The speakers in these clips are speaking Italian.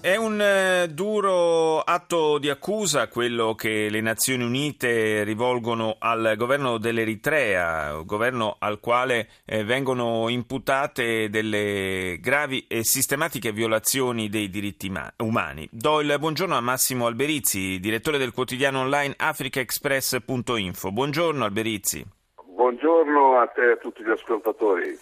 È un eh, duro atto di accusa quello che le Nazioni Unite rivolgono al governo dell'Eritrea, governo al quale eh, vengono imputate delle gravi e sistematiche violazioni dei diritti umani. Do il buongiorno a Massimo Alberizzi, direttore del quotidiano online africaexpress.info. Buongiorno Alberizzi. Buongiorno a te e a tutti gli ascoltatori.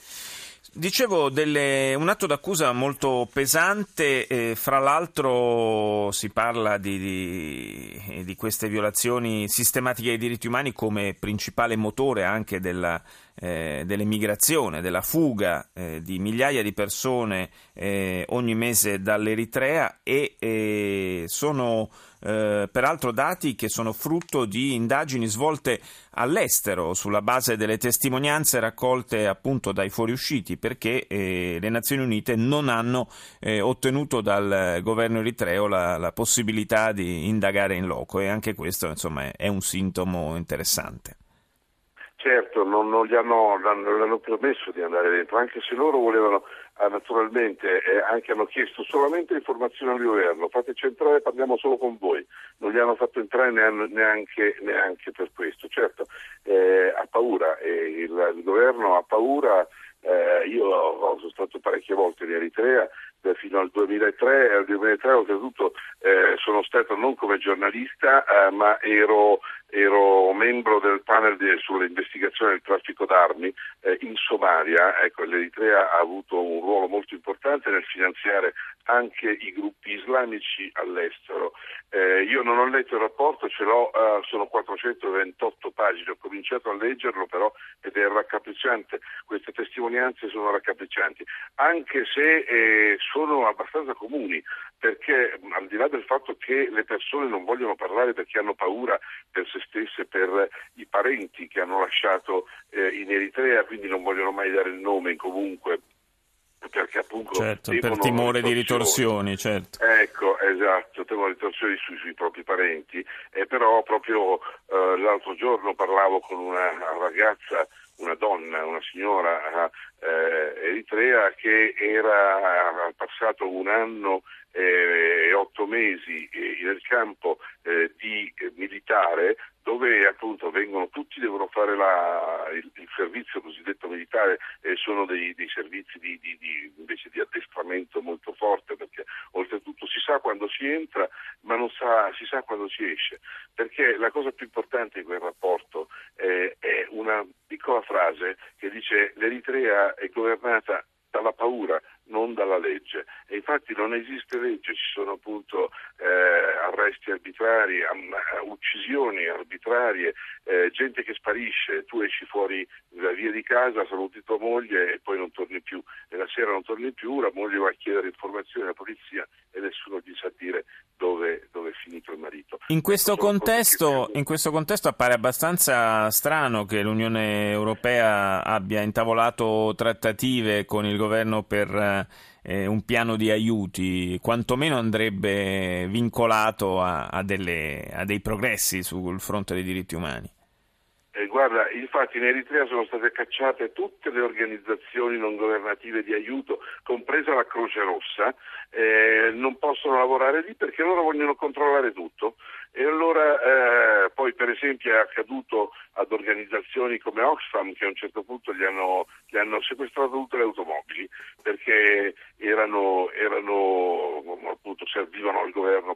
Dicevo, delle, un atto d'accusa molto pesante, eh, fra l'altro si parla di, di, di, queste violazioni sistematiche dei diritti umani come principale motore anche della, eh, dell'emigrazione, della fuga eh, di migliaia di persone eh, ogni mese dall'Eritrea e eh, sono eh, peraltro dati che sono frutto di indagini svolte all'estero sulla base delle testimonianze raccolte appunto dai fuoriusciti perché eh, le Nazioni Unite non hanno ottenuto dal governo eritreo la, la, possibilità di indagare in loco e anche questo insomma è un sintomo interessante. Certo, non, non gli hanno, hanno permesso di andare dentro, anche se loro volevano ah, naturalmente eh, anche hanno chiesto solamente informazioni al governo, fateci entrare, parliamo solo con voi, non li hanno fatto entrare neanche, neanche per questo. Certo, eh, ha paura, eh, il, il, governo ha paura, eh, io sono stato parecchie volte in Eritrea, eh, fino al 2003 al 2003 oltretutto eh, sono stato non come giornalista eh, ma ero membro del panel di, sull'investigazione del traffico d'armi eh, in Somalia, ecco, l'Eritrea ha avuto un ruolo molto importante nel finanziare anche i gruppi islamici all'estero. Eh, io non ho letto il rapporto, ce l'ho, eh, sono 428 pagine, ho cominciato a leggerlo però ed è raccapricciante, queste testimonianze sono raccapriccianti, anche se eh, sono abbastanza comuni, perché al di là del fatto che le persone non vogliono parlare perché hanno paura per se stesse, per i parenti che hanno lasciato eh, in Eritrea, quindi non vogliono mai dare il nome comunque perché appunto certo, per timore di ritorsioni certo. ecco esatto di ritorsioni sui, sui propri parenti e però proprio eh, l'altro giorno parlavo con una ragazza una donna, una signora eh, eritrea che era passato un anno e otto mesi eh, nel campo eh, di eh, militare dove appunto vengono, tutti devono fare la, il, il, servizio cosiddetto militare sono dei, dei servizi di, di, di, invece di addestramento molto forte perché oltretutto si sa quando si entra ma non sa, si sa quando si esce. Perché la cosa più importante di quel rapporto eh, è una piccola frase che dice l'Eritrea è governata dalla paura, non dalla legge. E infatti non esiste legge, ci sono appunto eh, arresti arbitrari, am, uccisioni arbitrarie, eh, gente che sparisce, tu esci fuori da via di casa, saluti tua moglie e poi non torni più, e la sera non torni più, la moglie va a chiedere informazioni alla polizia e nessuno gli sa dire dove, dove è finito il marito. In questo, contesto, in questo contesto appare abbastanza strano che l'Unione Europea abbia intavolato trattative con il governo per eh, un piano di aiuti, quantomeno andrebbe vincolato a, a, delle, a dei progressi sul fronte dei diritti umani. Eh, guarda, infatti in Eritrea sono state cacciate tutte le organizzazioni non governative di aiuto, compresa la Croce Rossa, eh, non possono lavorare lì perché loro vogliono controllare tutto. E allora eh, poi per esempio è accaduto ad organizzazioni come Oxfam che a un certo punto gli hanno, gli hanno sequestrato tutte le automobili perché erano, erano, appunto, servivano al governo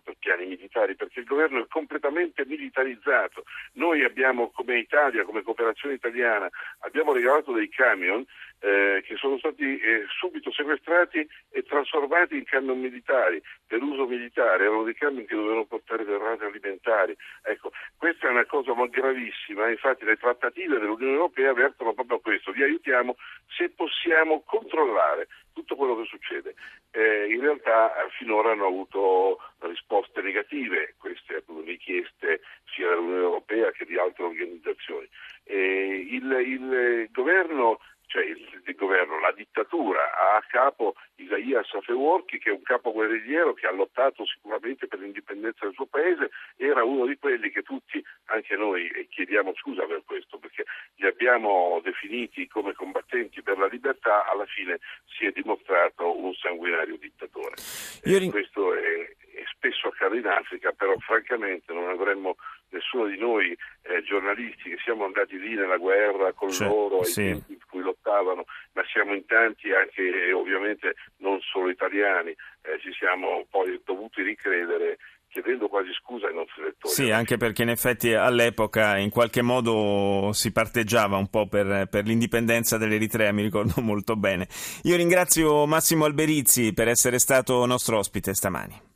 militari, perché il governo è completamente militarizzato. Noi abbiamo come Italia, come cooperazione italiana, abbiamo regalato dei camion eh, che sono stati eh, subito sequestrati e trasformati in camion militari per uso militare, erano dei camion che dovevano portare derrate alimentari. Ecco, questa è una cosa gravissima, infatti le trattative dell'Unione Europea vertono proprio a questo, vi aiutiamo se possiamo controllare tutto quello che succede. Eh, in realtà eh, finora hanno avuto risposte negative queste richieste sia dell'Unione Europea che di altre organizzazioni. Eh, il, il governo cioè il, il, governo, la dittatura, ha a capo Isaias Afeworki che è un capo guerrigliero che ha lottato sicuramente per l'indipendenza del suo paese, era uno di quelli che tutti, anche noi, chiediamo scusa per questo, perché li abbiamo definiti come combattenti per la libertà, alla fine si è dimostrato un sanguinario dittatore. Ring... questo è, è spesso accade in Africa, però francamente non avremmo nessuno di noi eh, giornalisti che siamo andati lì nella guerra con cioè, loro sì. ai tempi in cui lottavano, ma siamo in tanti anche eh, ovviamente non solo italiani, eh, ci siamo poi dovuti ricredere chiedendo quasi scusa ai nostri lettori. Sì, anche perché in effetti all'epoca in qualche modo si parteggiava un po' per, per l'indipendenza dell'Eritrea, mi ricordo molto bene. Io ringrazio Massimo Alberizzi per essere stato nostro ospite stamani.